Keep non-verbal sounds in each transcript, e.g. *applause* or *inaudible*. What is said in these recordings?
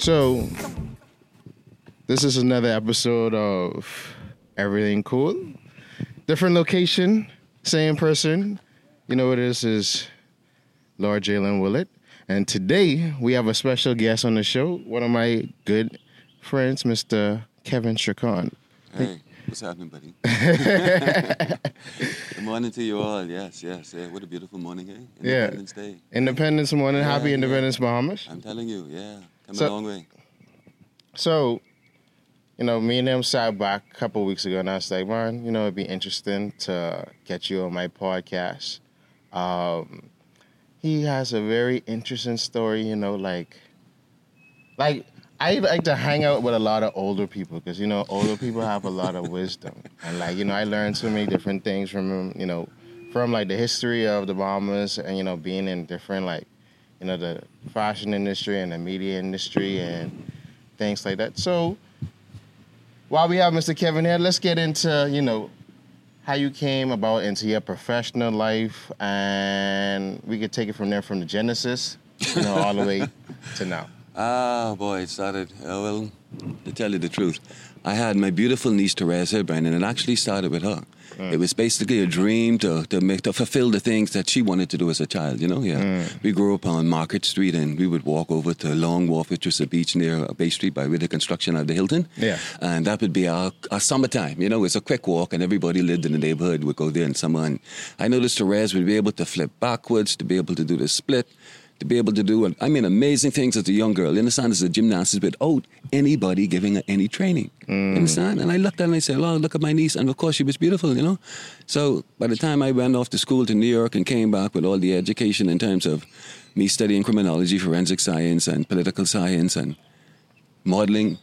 So, this is another episode of Everything Cool. Different location, same person. You know what it is, Lord Jaylin Willard. And today we have a special guest on the show, one of my good friends, Mr. Kevin Strakan. Hey, what's happening, buddy? *laughs* Good morning to you all. Yes, yes. Yeah, what a beautiful morning, eh? Yeah. Independence Day. Independence morning, Yeah, happy yeah. Independence Bahamas. I'm telling you, yeah. Come So- a long way. So, you know, me and him sat back a couple weeks ago, and I was like, man, you know, it'd be interesting to get you on my podcast. Um, he has a very interesting story, you know, like, like I like to hang out with a lot of older people because you know older people have a lot of wisdom, and like you know, I learned so many different things from him, you know, from like the history of the Bahamas, and you know, being in different like, you know, the fashion industry and the media industry and things like that. So while we have Mr. Kevin here, let's get into, you know, how you came about into your professional life and we could take it from there from the genesis, you know, all the way *laughs* to now. Ah, boy, it started, uh, well, to tell you the truth, I had my beautiful niece, Teresa Brandon, and it actually started with her. It was basically a dream to, to make to fulfill the things that she wanted to do as a child, you know? Yeah. Mm. We grew up on Market Street and we would walk over to Long Wharf, which was a beach near Bay Street by the construction of the Hilton. Yeah. And that would be our, our summertime, you know, it's a quick walk and everybody lived in the neighborhood would go there in summer. And I noticed Therese would be able to flip backwards, to be able to do the split, to be able to do, I mean, amazing things as a young girl. You understand, as a gymnast without anybody giving her any training. You mm. understand? And I looked at her and I said, oh, look at my niece. And of course, she was beautiful, you know? So by the time I went off to school to New York and came back with all the education in terms of me studying criminology, forensic science, and political science, and modeling,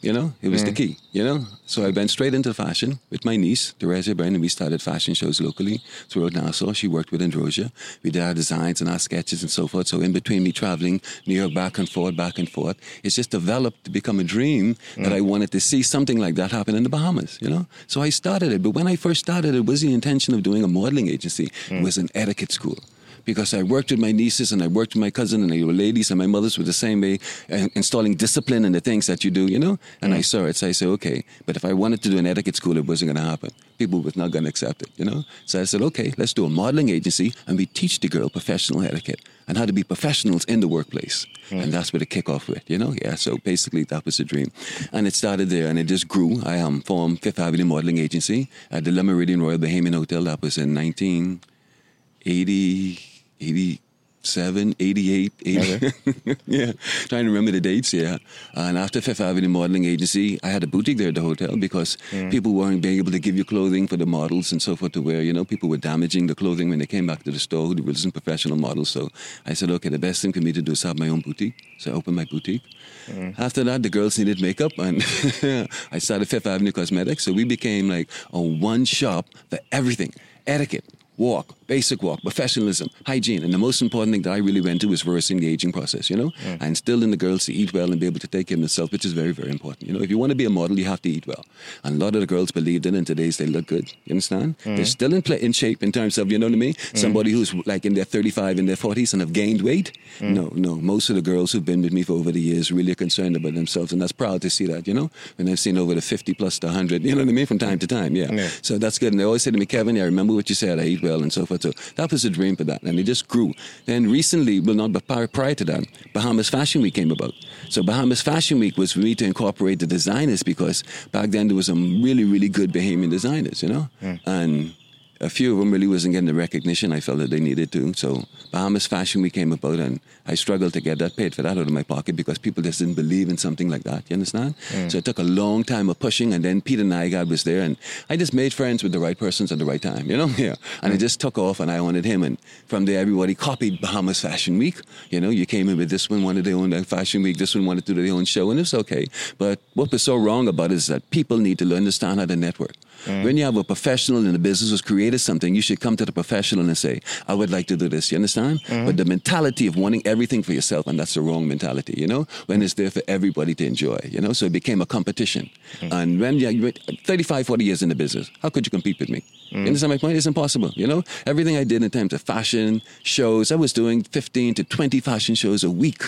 you know, it was the mm. key, you know. So I went straight into fashion with my niece, Teresa Byrne, and we started fashion shows locally throughout Nassau. She worked with Androsia. We did our designs and our sketches and so forth. So in between me traveling New York back and forth, back and forth, it's just developed to become a dream that mm. I wanted to see something like that happen in the Bahamas, you know. So I started it. But when I first started, it was the intention of doing a modeling agency. It mm. was an etiquette school because I worked with my nieces and I worked with my cousin and they were ladies and my mothers were the same way, uh, installing discipline in the things that you do, you know? And I saw it, so I said, okay, but if I wanted to do an etiquette school, it wasn't going to happen. People was not going to accept it, you know? So I said, okay, let's do a modeling agency and we teach the girl professional etiquette and how to be professionals in the workplace. And that's where the kickoff with, you know? Yeah, so basically that was the dream. And it started there and it just grew. I um, formed Fifth Avenue Modeling Agency at the Le Meridien Royal Bahamian Hotel. That was in 19... 80, 87, 88, 80. *laughs* yeah, trying to remember the dates, yeah. And after Fifth Avenue Modeling Agency, I had a boutique there at the hotel because mm. people weren't being able to give you clothing for the models and so forth to wear. You know, people were damaging the clothing when they came back to the store who wasn't professional models. So I said, okay, the best thing for me to do is have my own boutique. So I opened my boutique. Mm. After that, the girls needed makeup, and *laughs* I started Fifth Avenue Cosmetics. So we became like a one shop for everything etiquette, walk, basic walk, professionalism, hygiene. And the most important thing that I really went to was reversing the aging process, you know, and instilling the girls to eat well and be able to take care of themselves, which is very, very important. You know, if you want to be a model, you have to eat well. And a lot of the girls believed in it, and today's they look good. You understand? Mm. They're still in, play, in shape in terms of, you know what I mean? Mm. Somebody who's like in their 35, in their 40s and have gained weight. Mm. No, no. Most of the girls who've been with me for over the years really are concerned about themselves. And that's proud to see that, you know, And I've seen over the 50 plus to 100, you know what I mean? From time to time, yeah. Yeah. So that's good. And they always say to me, Kevin, I remember what you said. I eat well and so forth. So that was a dream for that. And it just grew. Then recently, well, not but prior, prior to that, Bahamas Fashion Week came about. So Bahamas Fashion Week was for me to incorporate the designers because back then there was some really, really good Bahamian designers, you know? Hmm. And a few of them really wasn't getting the recognition I felt that they needed to. So Bahamas Fashion Week came about, and I struggled to get that paid for that out of my pocket because people just didn't believe in something like that. You understand? Mm. So it took a long time of pushing, and then Peter Nygard was there, and I just made friends with the right persons at the right time. You know? *laughs* Yeah. And it mm. just took off, and I wanted him, and from there everybody copied Bahamas Fashion Week. You know, you came in with this one wanted their own Fashion Week, this one wanted to do their own show, and it's okay. But what was so wrong about it is that people need to understand how to network. Mm. When you have a professional and the business was created created something, you should come to the professional and say, I would like to do this. You understand? Mm-hmm. But the mentality of wanting everything for yourself, and that's the wrong mentality, you know, when it's there for everybody to enjoy, you know? So it became a competition. Mm-hmm. And when yeah, you're 35, 40 years in the business, how could you compete with me? You mm-hmm. understand my point? It's impossible, you know? Everything I did in terms of fashion, shows, I was doing 15 to 20 fashion shows a week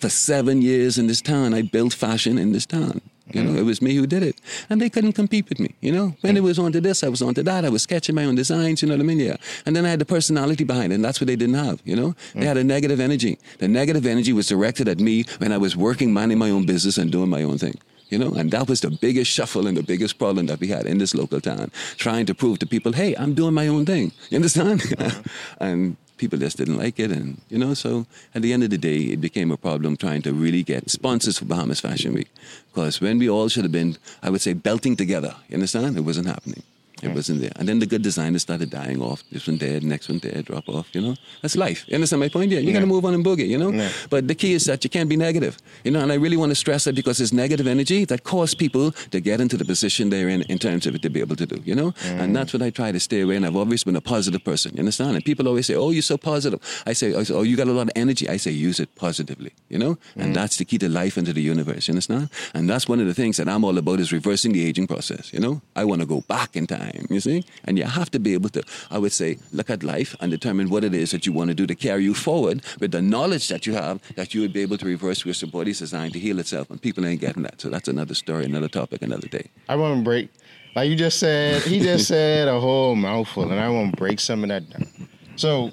for seven years in this town. I built fashion in this town. You know, it was me who did it. And they couldn't compete with me, you know? When it was onto this, I was onto that. I was sketching my own designs, you know what I mean? Yeah. And then I had the personality behind it, and that's what they didn't have, you know? They mm. had a negative energy. The negative energy was directed at me when I was working, minding my own business and doing my own thing. You know, and that was the biggest shuffle and the biggest problem that we had in this local town, trying to prove to people, hey, I'm doing my own thing. You understand? Uh-huh. *laughs* and people just didn't like it. And, you know, so at the end of the day, it became a problem trying to really get sponsors for Bahamas Fashion Week. Because when we all should have been, I would say, belting together, you understand? It wasn't happening. It wasn't there. And then the good designers started dying off. This one dead, next one dead, drop off, you know? That's life. You understand my point? Yeah, you got to move on and boogie, you know? Yeah. But the key is that you can't be negative, you know? And I really want to stress that because it's negative energy that causes people to get into the position they're in in terms of it to be able to do, you know? Mm. And that's what I try to stay away. And I've always been a positive person, you understand? And people always say, oh, you're so positive. I say, oh, oh you got a lot of energy. I say, use it positively, you know? And mm. that's the key to life and to the universe, you understand? And that's one of the things that I'm all about is reversing the aging process, you know? I want to go back in time, you see? And you have to be able to, I would say, look at life and determine what it is that you want to do to carry you forward with the knowledge that you have that you would be able to reverse your body's designed to heal itself. And people ain't getting that. So that's another story, another topic, another day. I want to break, like you just said, he just *laughs* said a whole mouthful, and I want to break some of that down. So,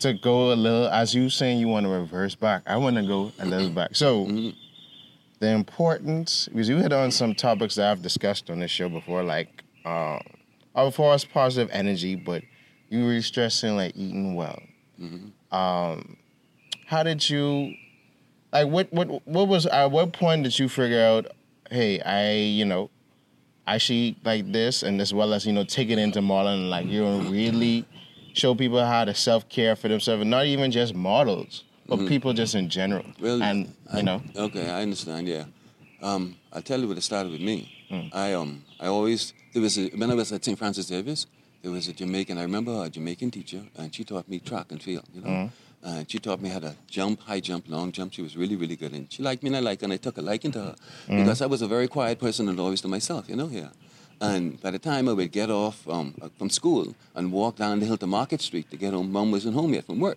to go a little, as you saying you want to reverse back, I want to go a little back. So, mm-hmm. The importance, because you hit on some topics that I've discussed on this show before, like, um, of course, positive energy, but you really stressing like eating well. Um, how did you, like, what, what, what was, at what point did you figure out, hey, I, you know, I should eat like this, and as well as you know, take it into modeling, like you know, really show people how to self care for themselves, and not even just models, but people just in general. Well, and you I- know, Okay, I understand. Yeah, um, I'll tell you what it started with me. Hmm. I um, I always there was a, when I was at St. Francis Davis, there was a Jamaican. I remember a Jamaican teacher, and she taught me track and field. You know, and she taught me how to jump, high jump, long jump. She was really, really good, and she liked me, and I liked, her, and I took a liking to her Hmm. because I was a very quiet person and always to myself. You know, here. And by the time I would get off um, from school and walk down the hill to Market Street to get home, mom wasn't home yet from work.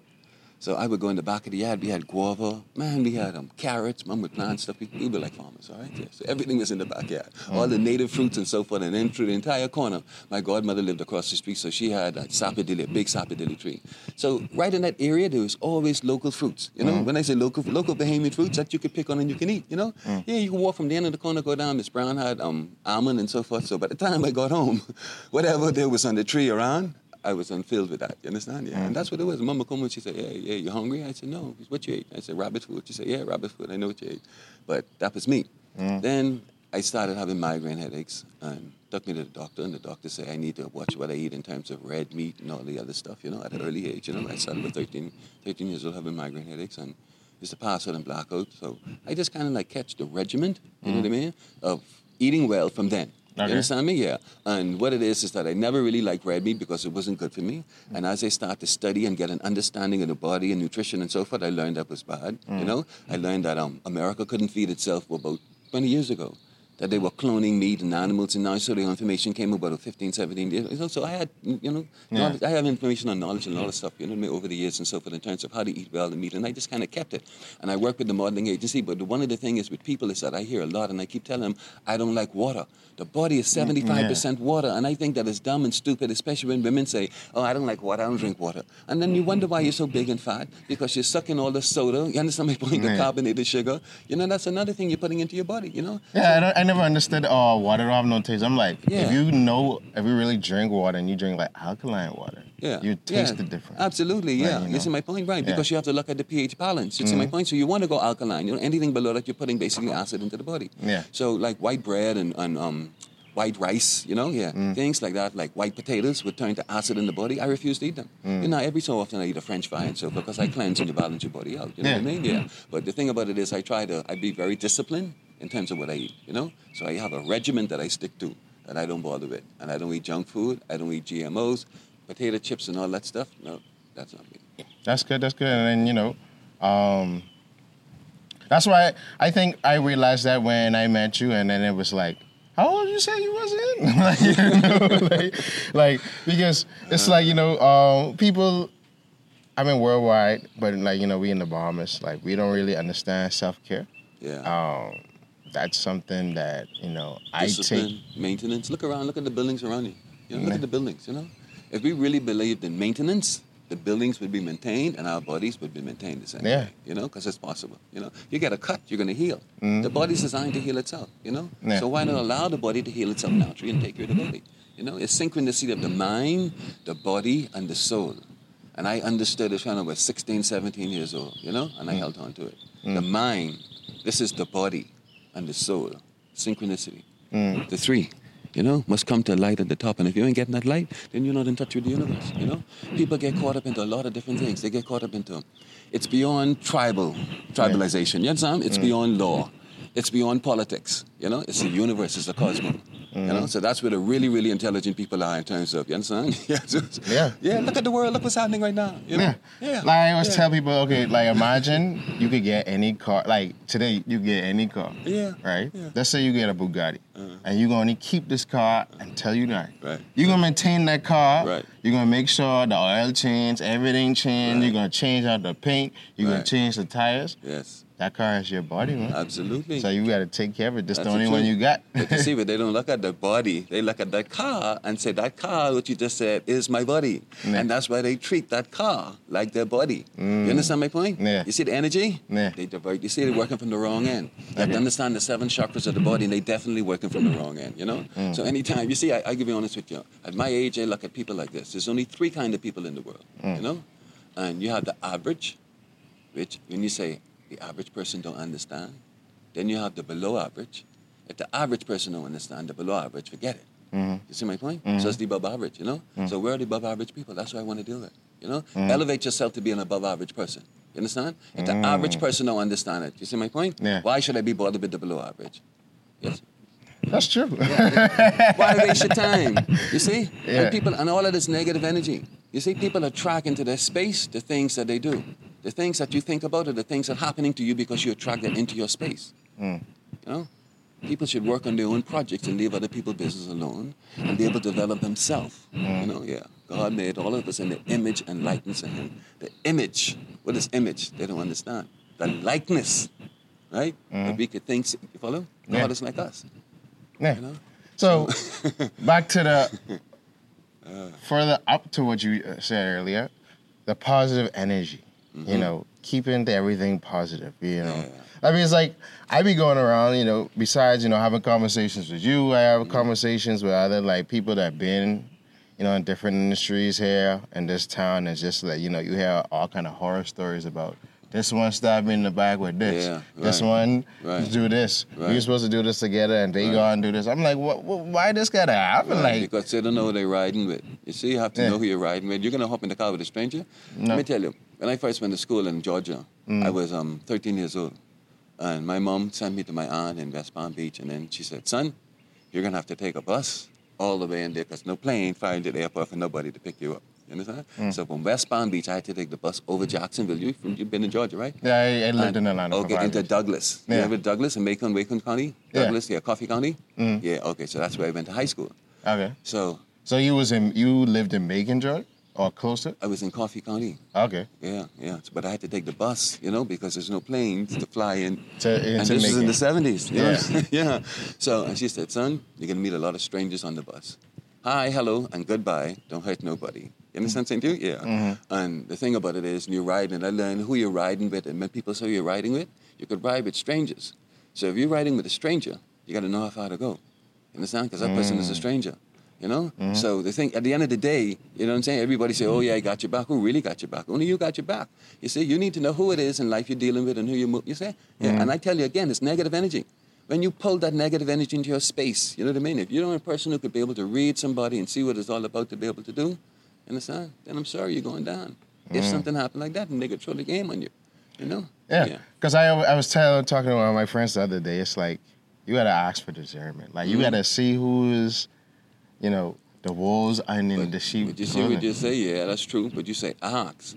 So I would go in the back of the yard. We had guava, man. We had um, carrots. Mom would plant stuff. We, we were like farmers, all right? Yeah. So everything was in the backyard. All the native fruits and so forth. And then through the entire corner, my godmother lived across the street, so she had a sapodilla, big sapodilla tree. So right in that area, there was always local fruits. You know, when I say local, local Bahamian fruits that you could pick on and you can eat. You know, yeah, you can walk from the end of the corner, go down. Miss Brown had um, almond and so forth. So by the time I got home, *laughs* whatever there was on the tree around. I was unfilled with that. You understand? Yeah. And that's what it was. Mama come and she said, Yeah, yeah, you hungry? I said, No. What you ate? I said, Rabbit food. She said, Yeah, rabbit food. I know what you ate. But that was me. Mm. Then I started having migraine headaches and took me to the doctor, and the doctor said I need to watch what I eat in terms of red meat and all the other stuff, you know, at an early age. You know, I started at 13, 13 years old having migraine headaches and used to pass out and black out. So I just kind of like catch the regiment, you know mm. what I mean, of eating well from then. Okay. You understand me? Yeah. And what it is is that I never really liked red meat because it wasn't good for me. Mm. And as I start to study and get an understanding of the body and nutrition and so forth, I learned that was bad. You mm. know, I mm. learned that um, America couldn't feed itself about 20 years ago. That they were cloning meat and animals, and now so the information came about 15, 17 years. So I had, you know, Yeah. I have information on knowledge and all this stuff, you know, what I mean, over the years and so forth in terms of how to eat well and meat, and I just kind of kept it. And I work with the modeling agency, but the, one of the things is with people is that I hear a lot, and I keep telling them I don't like water. The body is 75% water, and I think that is dumb and stupid, especially when women say, "Oh, I don't like water, I don't drink water," and then you wonder why you're so big and fat because you're sucking all the soda. You understand my point? The Yeah. carbonated sugar. You know, that's another thing you're putting into your body. You know. Yeah, I, don't, I never understood. Oh, water have no taste. I'm like, if you know, if you really drink water and you drink like alkaline water, Yeah. you taste yeah. the difference. Absolutely, yeah. you you, know? see my point, right? Yeah. Mm-hmm. Because you have to look at the pH balance. You see my point? So you want to go alkaline. You know, anything below that, you're putting basically acid into the body. Yeah. So like white bread and, and um, white rice, you know, yeah, Mm. things like that, like white potatoes would turn to acid in the body. I refuse to eat them. Mm. You know, every so often I eat a French fry and so because I cleanse and you balance your body out. You know what I mean? Yeah. But the thing about it is, I try to, I be very disciplined in terms of what I eat. You know, so I have a regimen that I stick to. that I don't bother with. And I don't eat junk food. I don't eat GMOs, potato chips, and all that stuff. No, that's not me. That's good. That's good. And then you know, um, that's why I think I realized that when I met you, and then it was like, how old you say you was in? *laughs* like, you know, like, like because it's like you know, um, people. I mean, worldwide, but like you know, we in the Bahamas, like we don't really understand self care. Yeah. Um, that's something that you know I Discipline, take. maintenance. Look around. Look at the buildings around you. You know, look at the buildings. You know, if we really believed in maintenance, the buildings would be maintained and our bodies would be maintained the same Yeah. way. You know, because it's possible. You know, you get a cut, you're going to heal. Mm-hmm. The body's designed to heal itself. You know, Mm-hmm. Yeah. so why not mm-hmm. allow the body to heal itself naturally and take care of the body? You know, it's synchronicity of the mind, the body, and the soul. And I understood this when I was 16, 17 years old, you know, and I mm. held on to it. The mm. mind, this is the body and the soul. Synchronicity. Mm. The three, you know, must come to light at the top. And if you ain't getting that light, then you're not in touch with the universe, you know? People get caught up into a lot of different things. They get caught up into, it's beyond tribal, tribalization. You understand? It's mm. beyond law. It's beyond politics, you know? It's the universe, it's the cosmos. You know, so that's where the really, really intelligent people are in terms of, you understand? *laughs* yeah, just- Yeah. yeah. Look at the world. Look what's happening right now. You know? Yeah. yeah. Like I always yeah. tell people, okay, like imagine you could get any car. Like today, you get any car. Yeah, Right. yeah. Let's say you get a Bugatti, Uh-huh. and you're gonna keep this car until you die. Right. You're gonna maintain that car. Right. You're gonna make sure the oil change, everything change. Right. You're gonna change out the paint. You're gonna change the tires. Yes, That car is your body, man. absolutely. So you gotta take care of it. This That's the only one you got. But you see, *laughs* but they don't look at the body. They look at that car and say, that car, what you just said, is my body. Yeah. And that's why they treat that car like their body. You understand my point? Mm. Yeah. You see the energy? Yeah. They divert. You see they're working from the wrong end. You have to understand the seven chakras of the body, and they definitely working from the wrong end, you know? Mm. So anytime, you see, I, I give you honest with you. At my age, I look at people like this. There's only three kind of people in the world, Mm. you know? And you have the average, which when you say the average person don't understand, then you have the below average. If the average person don't understand the below average, forget it. Mhm. You see my point? Mm-hmm. So it's the above average, you know? So we're the above average people. That's what I want to deal with. You know? Mm-hmm. Elevate yourself to be an above average person. You understand? If the average person don't understand it, you see my point? Mm. Yeah. Why should I be bothered with the below average? Yes. That's true. *laughs* Why waste your time? You see? Yeah. And people and all of this negative energy. You see, people attract into their space the things that they do. The things that you think about are the things that are happening to you because you attract them into your space. Mm. You know? People should work on their own projects and leave other people's business alone and be able to develop themselves. Mm. You know, yeah. God made all of us in the image and likeness of Him. The image, what is image? They don't understand. The likeness, right? That we could think, you follow? God Mm. Yeah. is like us. yeah. You know? So *laughs* back to the *laughs* further up to what you uh, said earlier, the positive energy. You mm-hmm. know, keeping everything positive. You know, Yeah. I mean, it's like I be going around. You know, besides you know having conversations with you, I have mm-hmm. conversations with other like people that been. You know, in different industries here in this town, it's just like you know, you hear all kind of horror stories about this one stabbed me in the back with this. Yeah, This right. one Right. do this. We Right. were supposed to do this together, and they Right. go and do this. I'm like, what? what why this gotta happen? Right, Like, because they don't know who they're riding with. You see, you have to Yeah. know who you're riding with. You're gonna hop in the car with a stranger. No. Let me tell you, when I first went to school in Georgia, I was um, 13 years old, and my mom sent me to my aunt in West Palm Beach, and then she said, "Son, you're gonna have to take a bus all the way in there, because no plane flying to the airport for nobody to pick you up." You understand? So from West Palm Beach, I had to take the bus over Jacksonville. You, you've been in Georgia, right? yeah, I, I lived in Atlanta. Okay, into years. Douglas. Yeah. You ever Douglas in Macon, Macon County? Yeah. Douglas, yeah, Coffee County? Mm. Yeah, okay, so that's where I went to high school. Okay, So so you was in you lived in Macon, Georgia, or closer? I was in Coffee County. Okay, Yeah, yeah. But I had to take the bus, you know, because there's no planes to fly in. to and this was in the 70s. You Yeah. *laughs* yeah. So and she said, son, you're going to meet a lot of strangers on the bus. Hi, hello, and goodbye. Don't hurt nobody. You understand what I'm saying to you? Yeah. Mm-hmm. And the thing about it is, when you're riding, and I learned who you're riding with. And when people say you're riding with, you could ride with strangers. So if you're riding with a stranger, you got to know how far to go. You understand? Because that person Mm. is a stranger. You know? Mm-hmm. So the thing, at the end of the day, you know what I'm saying? Everybody say, oh, yeah, I got your back. Who really got your back? Only you got your back. You see, you need to know who it is in life you're dealing with and who you move. You see? Yeah. Mm-hmm. And I tell you again, it's negative energy. When you pull that negative energy into your space, you know what I mean? If you're not a person who could be able to read somebody and see what it's all about to be able to do, you understand? Then I'm sorry, you're going down. If something happened like that, and they could throw the game on you, you know? Mm. Yeah, because I I was telling talking to one of my friends the other day. It's like you gotta ask for discernment. Like you Mhm. gotta see who's you know, the wolves and in the sheep. But you see what you say, yeah, that's true. But you say ask.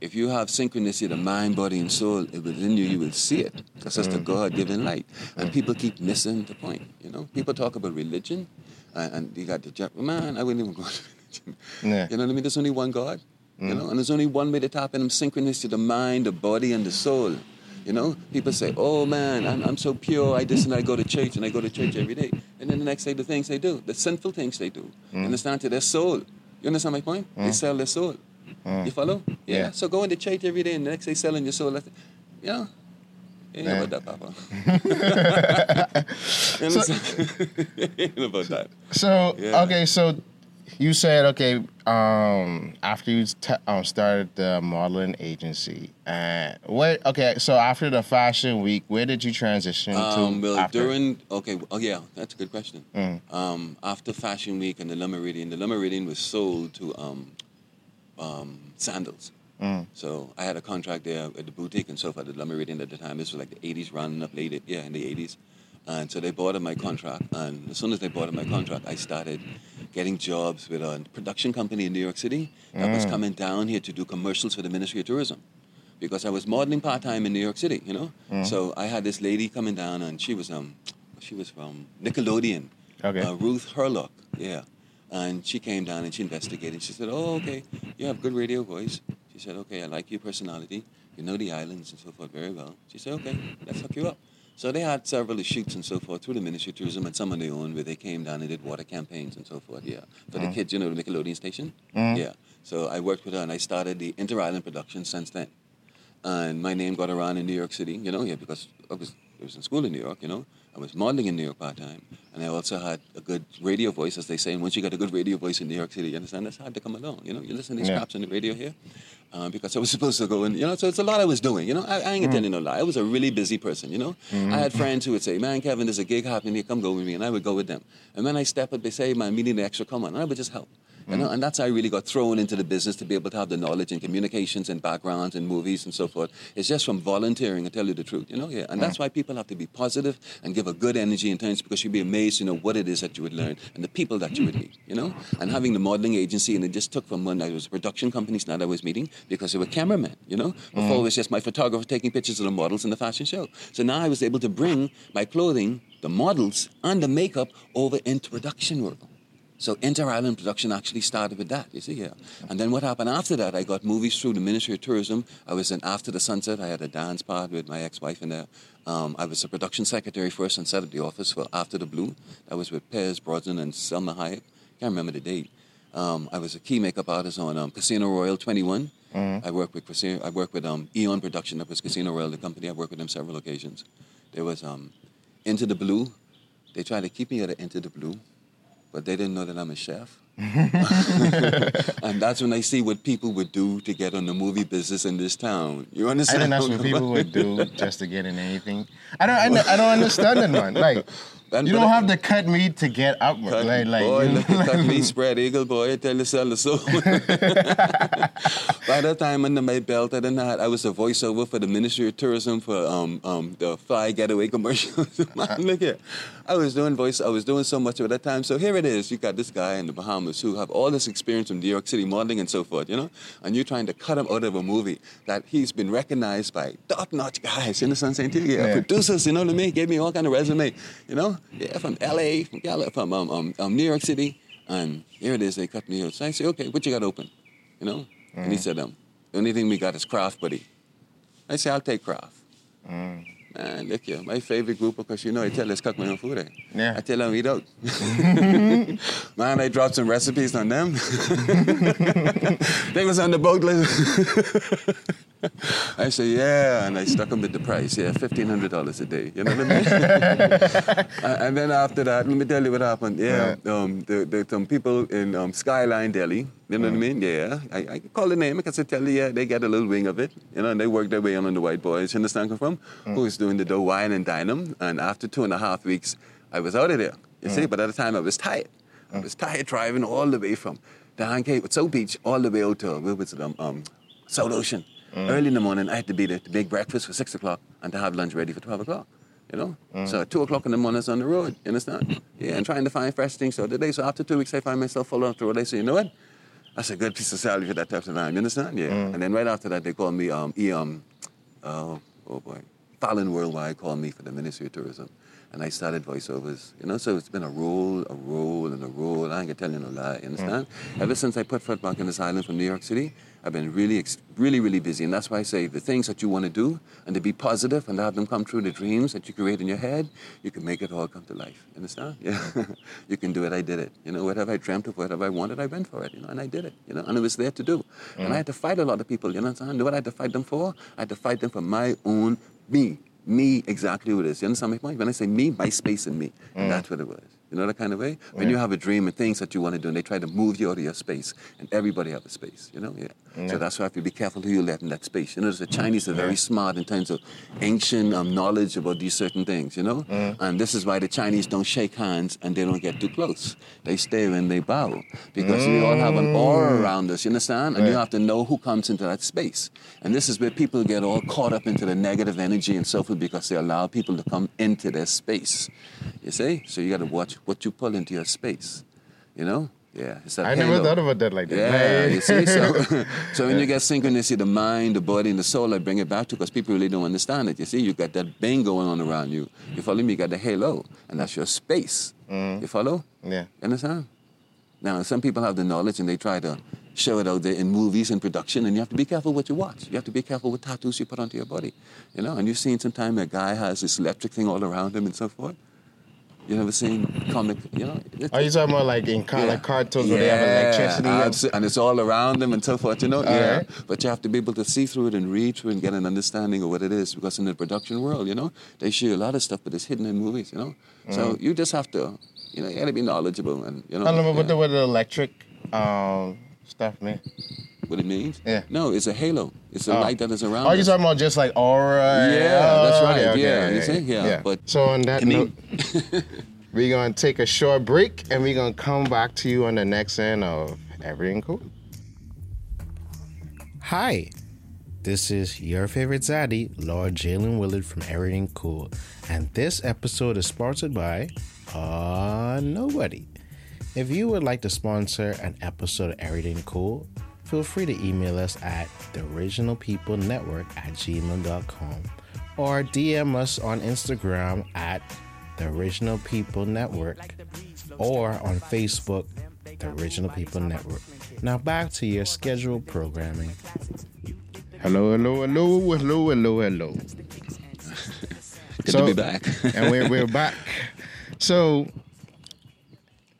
If you have synchronicity of the mind, body, and soul within you, you will see it. Because that's the God-given light. And people keep missing the point. You know, people talk about religion, and, and you got the man. I wouldn't even go *laughs* to Yeah. You know what I mean? There's only one God. You mm. know, and there's only one way to tap in them synchronicity, the mind, the body, and the soul. You know, people say, "Oh man, I'm, I'm so pure. I this and I go to church and I go to church every day." And then the next day, the things they do, the sinful things they do, mm. understand to their soul. You understand my point? They mm. sell their soul. You follow? Yeah. Yeah. So go into church every day, and the next day selling your soul. That's, you know. Ain't Yeah. about that, Papa. *laughs* *laughs* *laughs* ain't about that. So Yeah. okay, so you said okay um, after you t- um, started the modeling agency, and where okay, so after the fashion week, where did you transition Um, to? well, after? during okay, oh yeah, that's a good question. Um, after Fashion Week and the Le Meridien, the Le Meridien was sold to um, um, Sandals. So I had a contract there at the boutique and so forth the Le Meridien at the time. This was like the 80s, rounding up late, yeah, in the 80s. And so they bought my contract, and as soon as they bought my contract, I started getting jobs with a production company in New York City that was coming down here to do commercials for the Ministry of Tourism because I was modeling part time in New York City, you know. So I had this lady coming down, and she was um, she was from Nickelodeon, Okay. uh, Ruth Herlock, yeah. And she came down and she investigated. She said, "Oh, okay, you have good radio voice." She said, "Okay, I like your personality. You know the islands and so forth very well." She said, "Okay, let's hook you up." So they had several shoots and so forth through the Ministry of Tourism and some on their own where they came down and did water campaigns and so forth. Yeah, for the mm. kids, you know, the Nickelodeon station. Mm. Yeah. So I worked with her and I started the Inter Island production since then and my name got around in New York City, you know, yeah, because I was I was in school in New York, you know. I was modeling in New York part time, and I also had a good radio voice, as they say. And once you got a good radio voice in New York City, you understand that's hard to come along. You know, you listen to these Yeah. scraps on the radio here, uh, because I was *laughs* supposed to go and you know, so it's a lot I was doing. You know, I, I ain't gonna no lie. I was a really busy person. You know, I had friends who would say, "Man, Kevin, there's a gig happening here. Come go with me," and I would go with them. And when I step up, they say, "Man, we need an extra come on," and I would just help. You know, mm-hmm. and that's how I really got thrown into the business to be able to have the knowledge and communications and backgrounds and movies and so forth. It's just from volunteering, I tell you the truth, you know, yeah. And that's why people have to be positive and give a good energy in terms because you'd be amazed, you know, what it is that you would learn and the people that you would meet, you know. And having the modeling agency, and it just took from when I was production companies that I was meeting because they were cameramen, you know. Mm-hmm. Before it was just my photographer taking pictures of the models in the fashion show. So now I was able to bring my clothing, the models, and the makeup over into production world. So Inter Island production actually started with that, you see, yeah. And then what happened after that, I got movies through the Ministry of Tourism. I was in After the Sunset. I had a dance part with my ex-wife in there. Um, I was a production secretary first and set up the office for After the Blue. That was with Pierce Brosnan and Salma Hayek. Can't remember the date. Um, I was a key makeup artist on um, Casino Royale 21. I worked with Casino, I worked with um, Eon Production. That was Casino Royale, the company. I worked with them several occasions. There was um, Into the Blue. They tried to keep me at Into the Blue but they didn't know that I'm a chef. *laughs* and that's when I see what people would do to get on the movie business in this town. You understand? I think that's what people *laughs* would do just to get in anything. I don't. I, don't- I don't understand it, man. Like, And- you don't have to cut meat to get up. Cut, like, like, boy, look at cut me *laughs* spread eagle, boy. Tell you, sell the soul. By that time under my belt, I didn't I was a voiceover for the Ministry of Tourism for um, um, the Fly Getaway commercials. *laughs* Man, look here, I was doing voice. I was doing so much at that time. So here it is. You got this guy in the Bahamas who have all this experience from New York City modeling and so forth. You know, and you're trying to cut him out of a movie that he's been recognized by top-notch guys. in the San I'm saying? to you? Yeah, Yeah. producers. You know what I mean? Gave me all kind of resume. You know, yeah, from L.A., from Gal- from um, um, um, New York City, and here it is. They cut me out. So I say, okay, what you got open? You know, and he said, um, the only thing we got is craft, buddy. I say, I'll take craft. Man, look here, my favorite group because you know I tell us cook my own food. Eh? Yeah. I tell them eat out. *laughs* Man, I dropped some recipes on them. *laughs* they was on the boat list. *laughs* I say, yeah, and I stuck them with the price. Yeah, fifteen hundred dollars a day. You know what I mean? And then after that, let me tell you what happened. Yeah, um, the, the, some people in um, Skyline Delhi. You know what I mean? Yeah, I, I call the name because I tell you, yeah, they get a little wing of it. You know, and they work their way on the white boys. You understand where I'm from? Who is doing the dough wine and dine 'em. And after two and a half weeks, I was out of there. You see, but at the time I was tired. I was tired driving all the way from the Cape, South Beach, all the way out to it, um, um, South Ocean. Early in the morning, I had to be there to make breakfast for six o'clock and to have lunch ready for twelve o'clock. You know? So at two o'clock in the morning, I was on the road. You understand? Yeah, and trying to find fresh things. So day. so after two weeks, I find myself following up the road. I say, you know what? That's a good piece of salary for that type of time. You understand? Yeah. And then right after that, they called me um, E um, uh, oh boy, Fallon Worldwide called me for the Ministry of Tourism, and I started voiceovers. You know, so it's been a role, a role, and a role. I ain't gonna tell you no lie. You understand? Mm. Ever since I put foot back in this island from New York City, I've been really, really, really busy, and that's why I say the things that you want to do and to be positive and to have them come true, the dreams that you create in your head, you can make it all come to life. You understand? Yeah, *laughs* you can do it. I did it. You know, whatever I dreamt of, whatever I wanted, I went for it. You know, and I did it. You know, and it was there to do. And mm. I had to fight a lot of people. You know what I'm saying? Know what I had to fight them for? I had to fight them for my own me. Me, exactly who it is. You understand my point? When I say me, my space in me. And mm. that's what it was. You know that kind of way? When you have a dream and things that you want to do, and they try to move you out of your space, and everybody have a space, you know? Yeah. So that's why you have to be careful who you let in that space. You know, the Chinese are very smart in terms of ancient um, knowledge about these certain things, you know? And this is why the Chinese don't shake hands and they don't get too close. They stay and they bow because we all have an aura around us, you understand? And you have to know who comes into that space. And this is where people get all caught up into the negative energy and so forth because they allow people to come into their space. You see? So you got to watch what you pull into your space. You know? Yeah. It's that I never halo. thought about that like that. Yeah, you see, so *laughs* so when you get synchronicity, the mind, the body, and the soul, I bring it back to because people really don't understand it. You see, you got that bang going on around you. You follow me? You got the halo, and that's your space. Mm-hmm. You follow? yeah. You understand? Now, some people have the knowledge and they try to show it out there in movies and production, and you have to be careful what you watch. You have to be careful what tattoos you put onto your body. You know, and you've seen sometime a guy has this electric thing all around him and so forth. You never seen comic, you know? Are you talking about like in car, yeah. like cartoons where they have electricity? and- and it's all around them and so forth, you know? yeah. right. But you have to be able to see through it and read through it and get an understanding of what it is because in the production world, you know, they show you a lot of stuff, but it's hidden in movies, you know? So you just have to, you know, you got to be knowledgeable and, you know, I don't know yeah, what the, what the electric um, stuff, man. What it means. Yeah. No, it's a halo. It's a Oh. light that is around Oh, you us. talking about just like aura? Yeah, that's right. okay, okay, Yeah, you okay. see? Yeah, but- so on that note, *laughs* we're gonna take a short break and we're gonna come back to you on the next end of Everything Cool. Hi, this is your favorite zaddy, Lord Jaylin Willard from Everything Cool, and this episode is sponsored by uh nobody. If you would like to sponsor an episode of Everything Cool, feel free to email us at the original people network at gmail.com or DM us on Instagram at the original people network or on Facebook, the original people network. Now back to your scheduled programming. Hello, hello, hello, hello, hello, hello. Good So- to be back. and we're we're back. So,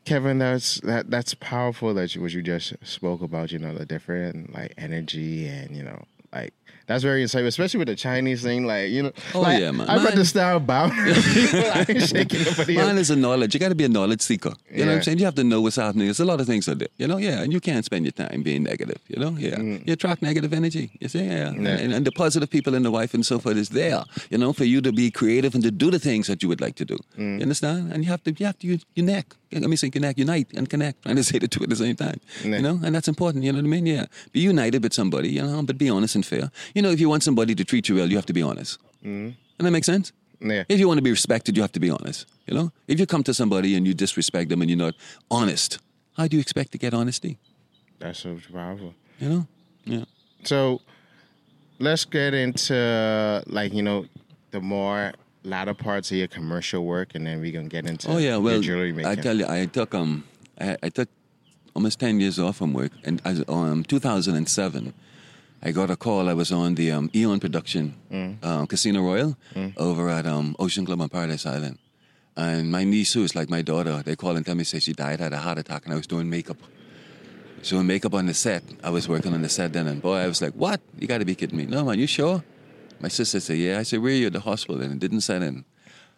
Kevin, that's that that's powerful that you what you just spoke about. You know, the different like energy and you know like. That's very insightful, especially with the Chinese thing. Like, you know, Oh, like, yeah, man. I'm the style to start bowing to people. I ain't shaking nobody Mine is a knowledge. You got to be a knowledge seeker. You know what I'm saying? You have to know what's happening. There's a lot of things out there. You know, yeah. And you can't spend your time being negative. You know, yeah. You attract negative energy. You see, yeah. Mm. Yeah. And, and the positive people in the wife and so forth is there. You know, for you to be creative and to do the things that you would like to do. Mm. You understand? And you have to, you have to u- unite. Let me say connect, unite and connect. Trying *laughs* to say the two at the same time. Yeah. You know, and that's important. You know what I mean? Yeah. Be united with somebody. You know, but be honest and fair. You know, if you want somebody to treat you well, you have to be honest. Mm. And that makes sense. Yeah. If you want to be respected, you have to be honest. You know, if you come to somebody and you disrespect them and you're not honest, how do you expect to get honesty? That's so powerful. You know, yeah. So let's get into like you know the more latter parts of your commercial work, and then we're gonna get into Oh yeah, well, jewelry making. I tell you, I took um, I, I took almost ten years off from work, and as um, 2007, I got a call. I was on the um, Eon production, um, Casino Royale, over at um, Ocean Club on Paradise Island, and my niece, who is like my daughter, they call and tell me say she died, had a heart attack, and I was doing makeup. So makeup on the set. I was working on the set then, and boy, I was like, "What? You got to be kidding me! No, man, you sure?" My sister said, "Yeah." I said, "Where are you at the hospital?" And it didn't set in.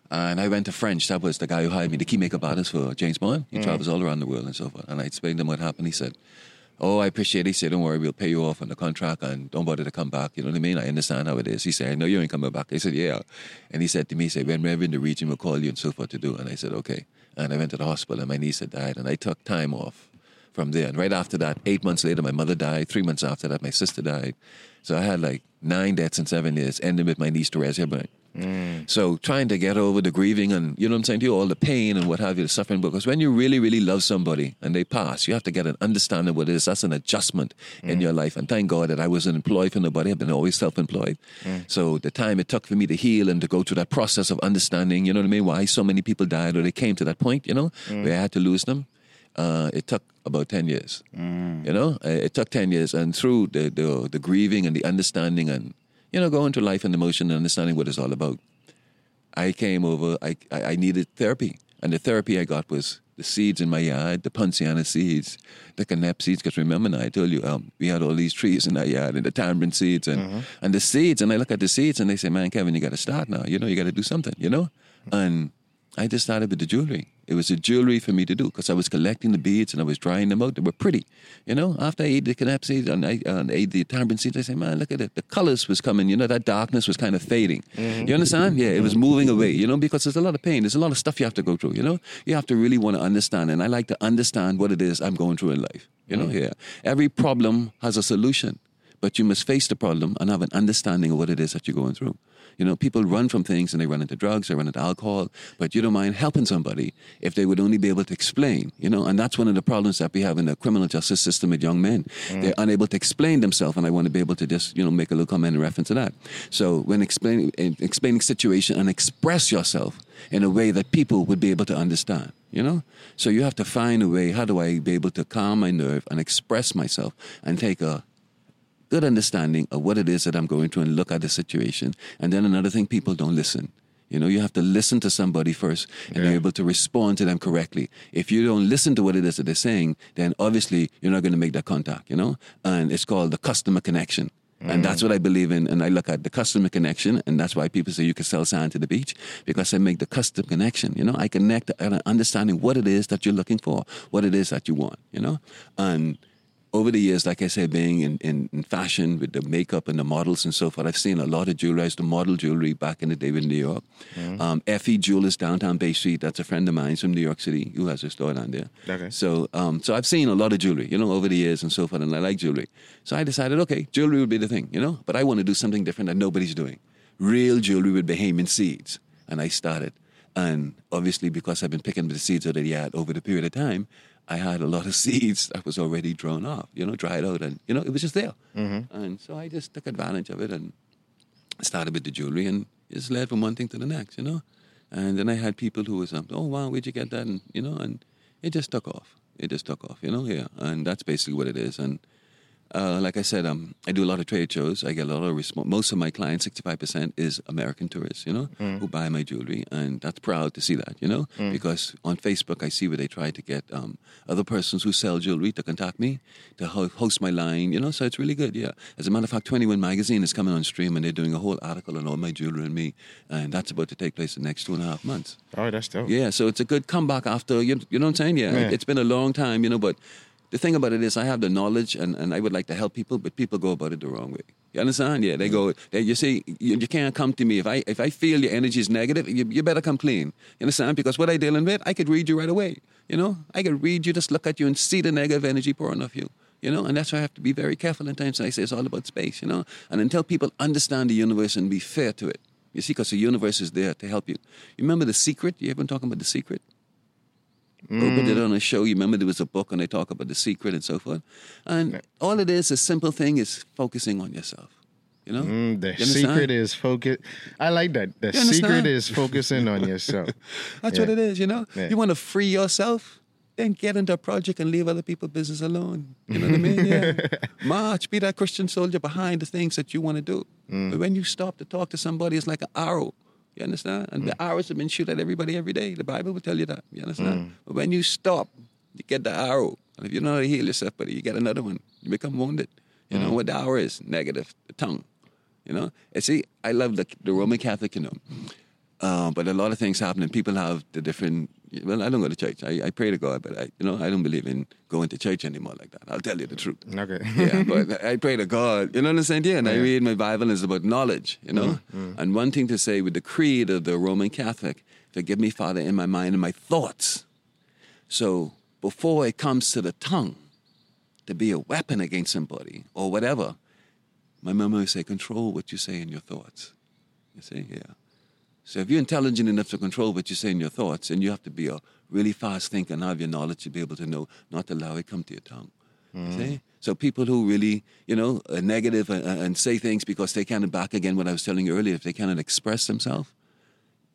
And I went to French. That was the guy who hired me, the key makeup artist for James Bond. He mm. travels all around the world and so forth. And I explained to him what happened. He said, Oh, I appreciate it. He said, Don't worry, we'll pay you off on the contract and don't bother to come back. You know what I mean? I understand how it is. He said, I know you ain't coming back. I said, Yeah. And he said to me, he said, When we're in the region, we'll call you and so forth to do. And I said, Okay. And I went to the hospital and my niece had died. And I took time off from there. And right after that, eight months later, my mother died. Three months after that, my sister died. So I had like nine deaths in seven years, ending with my niece Therese Hilburn. Mm. So trying to get over the grieving and you know what I'm saying to you, all the pain and what have you, the suffering. Because when you really, really love somebody and they pass, you have to get an understanding of what it is. That's an adjustment in mm. your life. And thank God that I wasn't employed for nobody. I've been always self-employed. Mm. So the time it took for me to heal and to go through that process of understanding, you know what I mean, why so many people died or they came to that point, you know, where I had to lose them. Uh, it took about 10 years. You know, Uh, it took 10 years. And through the, the, the grieving and the understanding and, you know, going to life and emotion and understanding what it's all about, I came over, I, I, needed therapy. And the therapy I got was the seeds in my yard, the Poinciana seeds, the canap seeds. Because remember now, I told you um, we had all these trees in our yard and the tamarind seeds and, and the seeds. And I look at the seeds and they say, man, Kevin, you got to start now. You know, you got to do something, you know? And I just started with the jewelry. It was a jewelry for me to do because I was collecting the beads and I was drying them out. They were pretty, you know. After I ate the canap seeds and I, and ate the tamarind seeds, I said, "Man, look at it. The colors was coming. You know, that darkness was kind of fading. Mm-hmm. You understand? Yeah, it was mm-hmm. moving away. You know, because there's a lot of pain. There's a lot of stuff you have to go through. You know, you have to really want to understand. And I like to understand what it is I'm going through in life. You know, mm. yeah. Every problem has a solution, but you must face the problem and have an understanding of what it is that you're going through. You know, people run from things and they run into drugs, they run into alcohol, but you don't mind helping somebody if they would only be able to explain, you know, and that's one of the problems that we have in the criminal justice system with young men. Mm. They're unable to explain themselves, and I want to be able to just, you know, make a little comment in reference to that. So when explaining, explaining situation and express yourself in a way that people would be able to understand. You know, so you have to find a way. How do I be able to calm my nerve and express myself and take a good understanding of what it is that I'm going through and look at the situation. And then another thing, people don't listen. You know, you have to listen to somebody first and Yeah. be able to respond to them correctly. If you don't listen to what it is that they're saying, then obviously you're not going to make that contact, you know? And it's called the customer connection. And that's what I believe in. And I look at the customer connection. And that's why people say you can sell sand to the beach because I make the customer connection. You know, I connect and understanding what it is that you're looking for, what it is that you want, you know? And over the years, like I said, being in, in, in fashion with the makeup and the models and so forth, I've seen a lot of jewelry. I used to model jewelry back in the day in New York. Um, Effie Jewelers, downtown Bay Street, that's a friend of mine from New York City who has a store down there. Okay. So, um, so I've seen a lot of jewelry, you know, over the years and so forth, and I like jewelry. So I decided, okay, jewelry would be the thing, you know, but I want to do something different that nobody's doing. Real jewelry with Bahamian seeds. And I started. And obviously, because I've been picking the seeds out of the yard over the period of time, I had a lot of *laughs* seeds that was already drawn off, you know, dried out, and you know, it was just there. And so I just took advantage of it and started with the jewelry, and just led from one thing to the next, you know. And then I had people who was, um, oh wow, where'd you get that? And you know, and it just took off. It just took off, you know. Yeah, and that's basically what it is. And uh, like I said, um, I do a lot of trade shows. I get a lot of response. Most of my clients, sixty-five percent, is American tourists, you know, who buy my jewelry, and that's proud to see that, you know, because on Facebook I see where they try to get um, other persons who sell jewelry to contact me to ho- host my line, you know. So it's really good, yeah. As a matter of fact, Twenty One Magazine is coming on stream, and they're doing a whole article on all my jewelry and me, and that's about to take place in the next two and a half months. Oh, that's dope. Yeah, so it's a good comeback after you, you know what I'm saying? Yeah, Yeah. it's been a long time, you know, but the thing about it is I have the knowledge and, and I would like to help people, but people go about it the wrong way. You understand? Yeah, they mm. go. They, you see, you, you can't come to me if I if I feel your energy is negative. You, you better come clean. You understand? Because what I dealing with, I could read you right away. You know, I could read you, just look at you and see the negative energy pouring off you. You know, and that's why I have to be very careful. In times I say it's all about space. You know, and until people understand the universe and be fair to it, you see, because the universe is there to help you. You remember the secret? You ever talking about the secret? Oprah did it on a show. You remember there was a book and they talk about the secret and so forth. And all it is, a simple thing, is focusing on yourself. You know, Mm, the You secret is focus. I like that. The secret is focusing on yourself. *laughs* That's Yeah. what it is. You know, Yeah. you want to free yourself. Then get into a project and leave other people's business alone. You know what I mean? *laughs* Yeah. March, be that Christian soldier behind the things that you want to do. Mm. But when you stop to talk to somebody, it's like an arrow. You understand? And Mm. the arrows have been shot at everybody every day. The Bible will tell you that. You understand? Mm. But when you stop, you get the arrow. And if you know how to heal yourself, buddy, you get another one. You become wounded. You Mm. know what the arrow is? Negative, the tongue. You know? And see, I love the, the Roman Catholic, you know. Uh, but a lot of things happen, and people have the different. Well, I don't go to church. I, I pray to God, but I, you know, I don't believe in going to church anymore like that. I'll tell you the truth. Okay. *laughs* yeah, but *laughs* I pray to God. You know what I'm saying? Yeah, and I read my Bible, and it's about knowledge. You know, and one thing to say with the creed of the Roman Catholic: "Forgive me, Father, in my mind and my thoughts." So before it comes to the tongue, to be a weapon against somebody or whatever, my mama would say, "Control what you say in your thoughts." You see, yeah. So if you're intelligent enough to control what you say in your thoughts, and you have to be a really fast thinker and have your knowledge to be able to know not to allow it come to your tongue. Hmm. See? So people who really, you know, are negative and, and say things because they cannot back again what I was telling you earlier, if they cannot express themselves,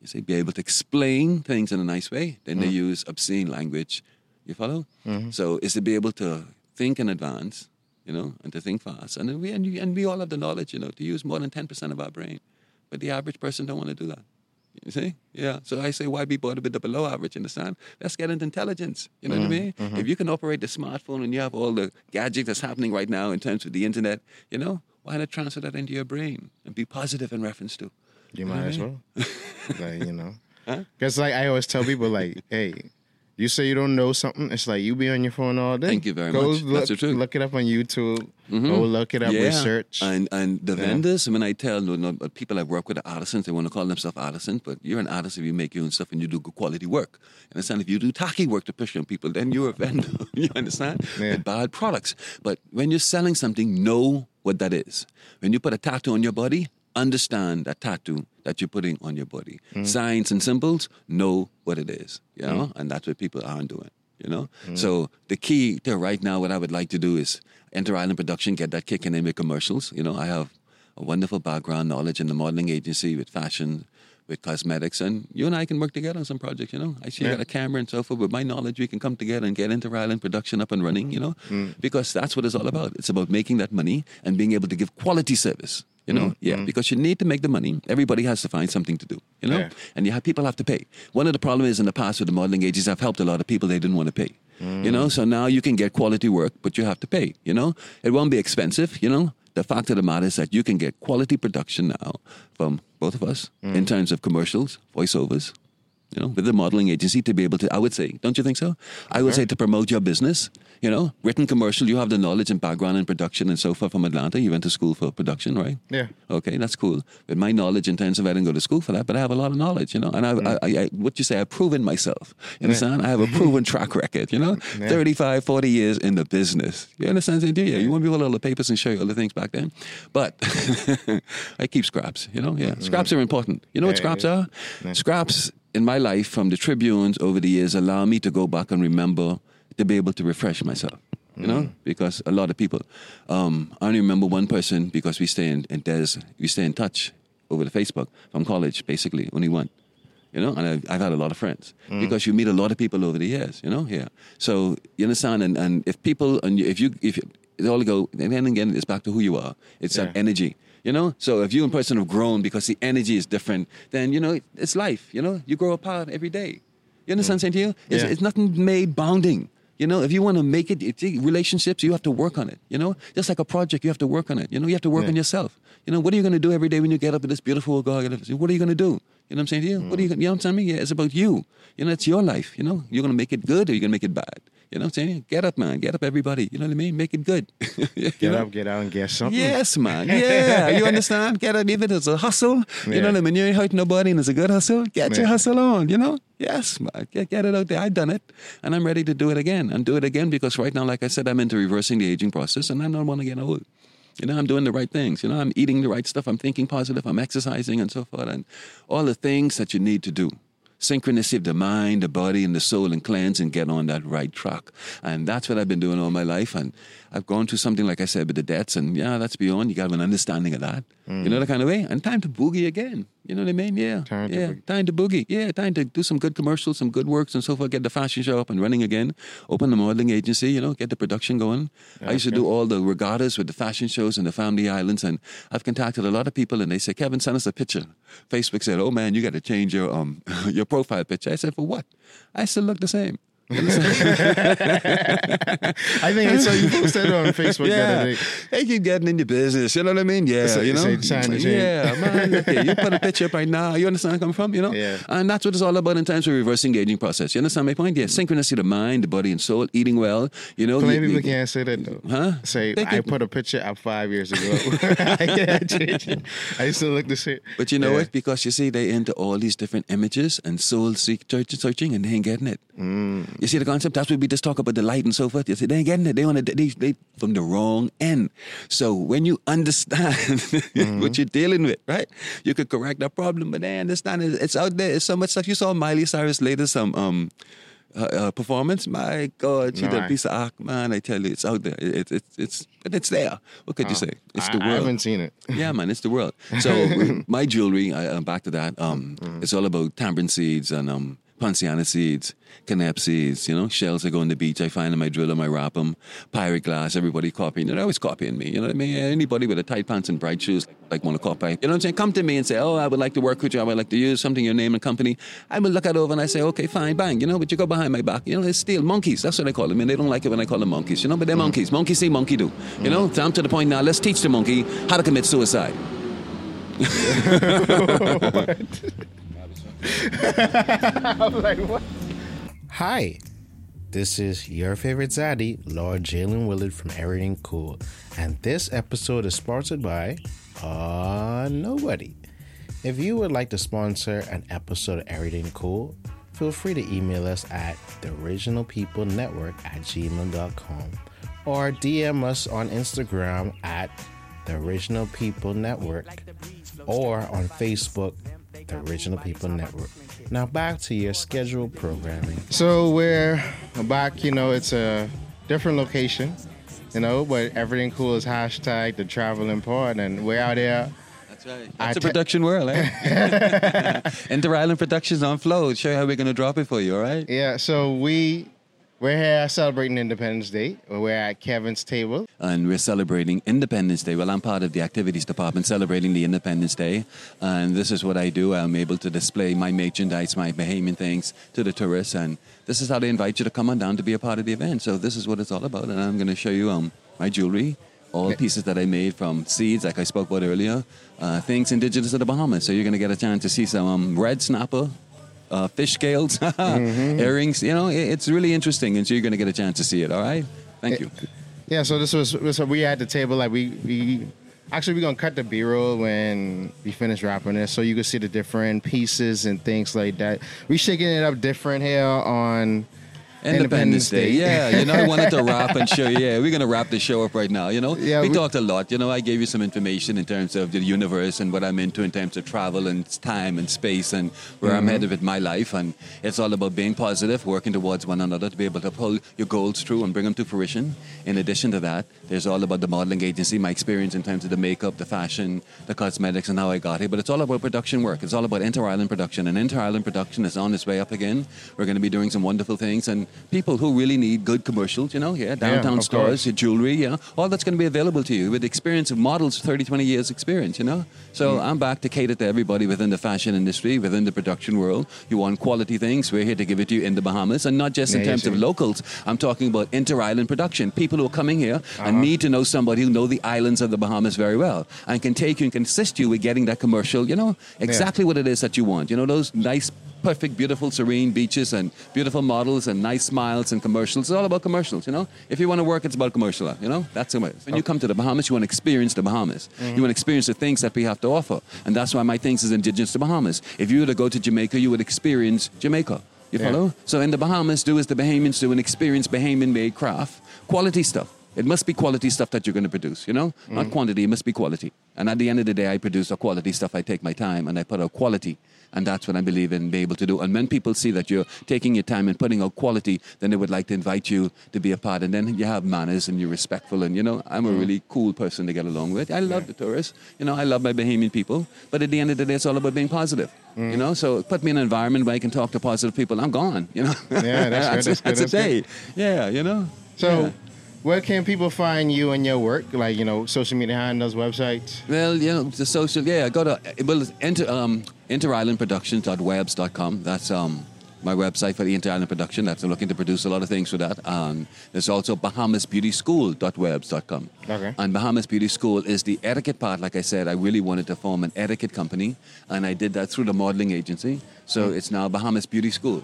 you see, be able to explain things in a nice way, then they hmm. use obscene language. You follow? Mm-hmm. So it's to be able to think in advance, you know, and to think fast. And we and, you, and we all have the knowledge, you know, to use more than ten percent of our brain. But the average person don't want to do that. You see? Yeah. So I say, why be bothered with the below average? Understand? Let's get into intelligence. You know what I mm, mean? Mm-hmm. If you can operate the smartphone and you have all the gadgets that's happening right now in terms of the internet, you know, why not transfer that into your brain and be positive in reference to? You know might I as mean? well. *laughs* like, you know. Huh? Because like I always tell people like, *laughs* hey, you say you don't know something, it's like you be on your phone all day. Thank you very Go much. Look, That's the truth. Look it up on YouTube. Go look it up, research. And and the Yeah. vendors, mean, I tell you know, people I work with are artisans, they want to call themselves artisans, but you're an artist if you make your own stuff and you do good quality work. You understand? If you do tacky work to push on people, then you're a vendor. *laughs* you understand? Yeah. Bad products. But when you're selling something, know what that is. When you put a tattoo on your body, understand that tattoo that you're putting on your body. Mm. Signs and symbols, know what it is. You know? And that's what people aren't doing. You know? Mm. So the key to right now, what I would like to do is Inter Island production, get that kick, and then make commercials. You know, I have a wonderful background knowledge in the modeling agency with fashion, with cosmetics, and you and I can work together on some projects. You know, I see you Yeah. got a camera and so forth. With my knowledge, we can come together and get Inter Island production up and running. You know, Mm. because that's what it's all about. It's about making that money and being able to give quality service. You know, mm-hmm. yeah, mm-hmm. because you need to make the money. Everybody has to find something to do. You know, Yeah. and you have people have to pay. One of the problems is in the past with the modeling agencies, I've helped a lot of people they didn't want to pay. You know, mm. so now you can get quality work, but you have to pay. You know, it won't be expensive. You know, the fact of the matter is that you can get quality production now from both of us in mm. terms of commercials, voiceovers. You know, with the modeling agency to be able to, I would say, don't you think so? I would say to promote your business. You know, written commercial. You have the knowledge and background in production and so forth from Atlanta. You went to school for production, right? Yeah. Okay, that's cool. With my knowledge in terms of I didn't go to school for that, but I have a lot of knowledge, you know. And I, I, mm. I, I what you say, I've proven myself. You understand? I have a proven track *laughs* record, you know. Yeah. 35, 40 years in the business. You understand? Do you? You want me to hold all the papers and show you all the things back then? But *laughs* I keep scraps, you know. Yeah, mm. scraps are important. You know what. Yeah, scraps yeah. are? Yeah. Scraps in my life from the Tribunes over the years allow me to go back and remember to be able to refresh myself. You know, mm. because a lot of people. Um, I only remember one person because we stay in, in Des, we stay in touch over the Facebook from college, basically only one. You know, and I've, I've had a lot of friends mm. because you meet a lot of people over the years. You know, here. So you understand, and, and if people and if you if you, it all go, and then again, it's back to who you are. It's that energy. You know, so if you and person have grown because the energy is different, then you know it's life. You know, you grow apart every day. You understand mm. what I'm saying to you? It's, Yeah. it's nothing made bounding. You know, if you want to make it, it's relationships, you have to work on it. You know, just like a project, you have to work on it. You know, you have to work Yeah. on yourself. You know, what are you going to do every day when you get up with this beautiful God? What are you going to do? You know what I'm saying to you? What are you, you know what I'm saying? Yeah, it's about you. You know, it's your life. You know, you're going to make it good or you're going to make it bad. You know what I'm saying? Get up, man. Get up, everybody. You know what I mean? Make it good. *laughs* Get know? up, get out, and get something. Yes, man. *laughs* Yeah, you understand? Get it, even if it's a hustle. You Yeah. know what I mean? You ain't hurting nobody and it's a good hustle. Get your hustle on, you know? Yes, man. Get, get it out there. I've done it. And I'm ready to do it again. And do it again because right now, like I said, I'm into reversing the aging process and I don't want to get old. You know, I'm doing the right things. You know, I'm eating the right stuff. I'm thinking positive. I'm exercising and so forth. And all the things that you need to do. Synchronicity of the mind, the body, and the soul, and cleanse and get on that right track. And that's what I've been doing all my life. And I've gone through something, like I said, with the debts. And yeah, that's beyond. You got to have an understanding of that. You mm. know, the kind of way. And time to boogie again. You know what I mean? Yeah. Time to yeah. boogie. Time to boogie. Yeah. Time to do some good commercials, some good works, and so forth. Get the fashion show up and running again. Open the modeling agency, you know, get the production going. I used to do all the regattas with the fashion shows in the Family Islands. And I've contacted a lot of people and they say, Kevin, send us a picture. Facebook said, oh man, you got to change your, um, *laughs* your profile picture. I said, for what? I still look the same. *laughs* I think I saw you posted on Facebook the Yeah, other day. they keep getting in your business. You know what I mean? Yeah, So- you know. so it's to change. yeah, man. Here, you put a picture up right now. You understand where I'm from? You know. Yeah. And that's what it's all about in terms of reverse engaging process. You understand my point? Yeah, synchronicity of the mind, the body, and soul. Eating well. You know. Plenty you- of people you- can't say that though. Huh? Say They I could- put a picture up five years ago. *laughs* I can't change it. I still look the same. But you know Yeah. what? Because you see, they into all these different images and soul seek searching, searching, and they ain't getting it. Mm. You see the concept? That's what we just talk about the light and so forth. You see, they ain't getting it. They on it. They, they from the wrong end. So when you understand *laughs* Mm-hmm. what you're dealing with, right? You could correct that problem, but they understand it. It's out there. It's so much stuff. You saw Miley Cyrus latest um um uh, uh, performance. My God, she No, did I- a piece of art, man. I tell you, it's out there. It, it, it's it's but it's there. What could you say? It's Oh, I, the I world. haven't seen it. Yeah, man, it's the world. *laughs* So my jewelry, I, I'm back to that. Um, It's all about tamarind seeds and um, poinciana seeds, canap seeds. You know, shells I go on the beach. I find them, I drill them, I wrap them. Pirate glass. Everybody copying. They're always copying me. You know what I mean? Anybody with a tight pants and bright shoes like want to copy. You know what I'm saying? Come to me and say, oh, I would like to work with you. I would like to use something your name and company. I will look it over and I say, okay, fine, bang. You know, but you go behind my back. You know, it's still monkeys. That's what I call them. And they don't like it when I call them monkeys. You know, but they're mm. monkeys. Monkey see, monkey do. You know, so I'm to the point now. Let's teach the monkey how to commit suicide. *laughs* Oh *laughs* *laughs* Hi, this is your favorite zaddy, Lord Jaylin Willard from Everything Cool, and this episode is sponsored by uh nobody. If you would like to sponsor an episode of Everything Cool, feel free to email us at the original people network at gmail.com or DM us on Instagram at the original people network or on Facebook, original people network. Now back to your scheduled programming. So we're back. You know, it's a different location. You know, but everything cool is hashtag the traveling part, and we're out there. That's right. I That's a te- production world, eh? *laughs* *laughs* Inter Island Productions on flow. Show you how we're gonna drop it for you, all right? Yeah. So we we're here celebrating Independence Day. We're at Kevin's table. And we're celebrating Independence Day. Well, I'm part of the activities department celebrating the Independence Day, and this is what I do. I'm able to display my merchandise, my Bahamian things to the tourists, and this is how they invite you to come on down to be a part of the event. So this is what it's all about, and I'm going to show you um my jewelry. All pieces that I made from seeds, like I spoke about earlier, uh, things indigenous to the Bahamas. So you're going to get a chance to see some um, red snapper, uh, fish scales, *laughs* earrings. You know, it- it's really interesting, and so you're going to get a chance to see it. All right, thank you. Yeah. So this was so we had the table. Like we we actually we're gonna cut the B-roll when we finish wrapping this, so you can see the different pieces and things like that. We shaking it up different here on. Independence Independence Day. Day. Yeah, you know, I wanted to wrap and show you. *laughs* Yeah, we're going to wrap the show up right now. You know, Yeah, we, we- talked a lot. You know, I gave you some information in terms of the universe and what I'm into in terms of travel and time and space and where Mm-hmm. I'm headed with my life. And it's all about being positive, working towards one another to be able to pull your goals through and bring them to fruition. In addition to that, there's all about the modeling agency, my experience in terms of the makeup, the fashion, the cosmetics, and how I got here. But it's all about production work. It's all about Inter Island production. And Inter Island production is on its way up again. We're going to be doing some wonderful things. And people who really need good commercials, you know, yeah, downtown of stores, your jewelry, you know, all that's going to be available to you with the experience of models, 30, 20 years experience, you know. So Mm. I'm back to cater to everybody within the fashion industry, within the production world. You want quality things, we're here to give it to you in the Bahamas. And not just in terms of locals. I'm talking about inter-island production. People who are coming here Uh-huh. and need to know somebody who know the islands of the Bahamas very well and can take you and can assist you with getting that commercial, you know, exactly what it is that you want. You know, those nice perfect, beautiful, serene beaches and beautiful models and nice smiles and commercials. It's all about commercials, you know? If you want to work, it's about commercial, you know? That's the way. When you oh. come to the Bahamas, you want to experience the Bahamas. Mm-hmm. You want to experience the things that we have to offer. And that's why my things is indigenous to Bahamas. If you were to go to Jamaica, you would experience Jamaica. You Yeah. follow? So in the Bahamas, do as the Bahamians do and experience Bahamian-made craft. Quality stuff. It must be quality stuff that you're going to produce, you know? Not mm. quantity, it must be quality. And at the end of the day, I produce a quality stuff. I take my time and I put out quality. And that's what I believe in being able to do. And when people see that you're taking your time and putting out quality, then they would like to invite you to be a part. And then you have manners and you're respectful. And, you know, I'm a mm. really cool person to get along with. I love the tourists. You know, I love my Bahamian people. But at the end of the day, it's all about being positive. You mm. know, so put me in an environment where I can talk to positive people. I'm gone, you know? Yeah, that's *laughs* good, a- that's good, a day. good. Yeah, you know? So, Yeah. Where can people find you and your work? Like you know, social media handles, websites. Well, you know, the social, yeah, I got to, well, enter, um, interislandproductions.webs.com. That's um, my website for the Inter Island production. That's I'm looking to produce a lot of things for that. Um, there's also bahamasbeautyschool.webs.com. Okay. And Bahamas Beauty School is the etiquette part. Like I said, I really wanted to form an etiquette company, and I did that through the modeling agency. So it's now Bahamas Beauty School.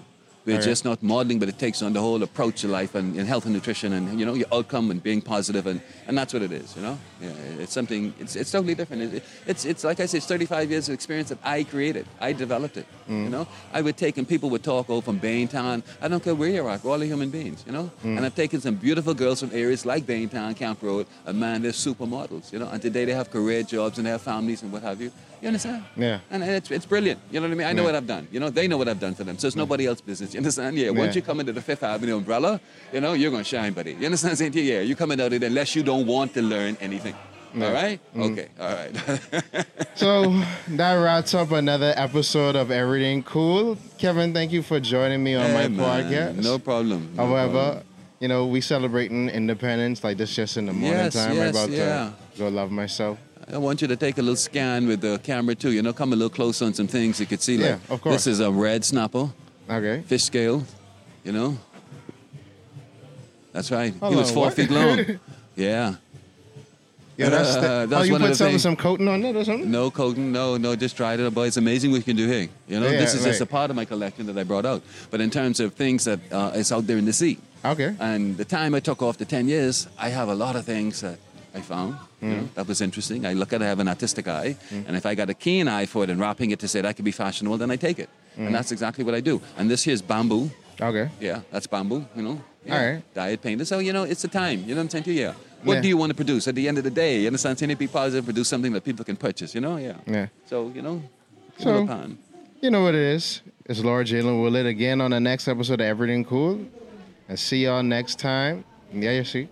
We're just not modeling, but it takes on the whole approach to life and, and health and nutrition and, you know, your outcome and being positive and, and that's what it is, you know? Yeah, it's something, it's, it's totally different. It, it's, it's like I said, it's 35 years of experience that I created. I developed it, Mm. you know? I would take, and people would talk, oh, from Baintown. I don't care where you are, we're all human beings, you know? Mm. And I've taken some beautiful girls from areas like Baintown, Camp Road, and man, they're supermodels, you know? And today they have career jobs and they have families and what have you. You understand? Yeah. And it's, it's brilliant. You know what I mean? I know Yeah. what I've done. You know, they know what I've done for them. So it's nobody else's business. You understand? Yeah. Once Yeah. you come into the Fifth Avenue umbrella, you know, you're going to shine, buddy. You understand? Saying yeah, you're coming out of it unless you don't want to learn anything. All right? Mm. Okay. All right. *laughs* So that wraps up another episode of Everything Cool. Kevin, thank you for joining me on my Hey, man, podcast. No problem. No However, problem. you know, we celebrating independence like this just in the morning Yes, time. I'm yes, about yeah. to go love myself. I want you to take a little scan with the camera too. You know, come a little close on some things you could see. Like, Yeah, of course. This is a red snapper, Okay. fish scale. You know. That's right. Hold he was on, four what? feet long. *laughs* yeah. Yeah, that's, the, Uh, oh, you put some, things- some coating on it or something? No coating, no, no, just tried it, but it's amazing what you can do here. You know, Yeah, this is just a part of my collection that I brought out. But in terms of things that uh, is out there in the sea, Okay. and the time I took off the 10 years, I have a lot of things that I found. You Mm. know, that was interesting. I look at it, I have an artistic eye, and if I got a keen eye for it and wrapping it to say that could be fashionable, then I take it. Mm. And that's exactly what I do. And this here's bamboo. Okay. Yeah, that's bamboo, you know. Yeah. All right. Diet painted. So, you know, it's the time. You know what I'm saying to you? Yeah. What Yeah. do you want to produce at the end of the day? You understand? Saying be positive, produce something that people can purchase, you know? Yeah. Yeah. So, you know, So- so. You know what it is. It's Lord Jaylin Willard again on the next episode of Everything Cool. And see y'all next time. Yeah, you see.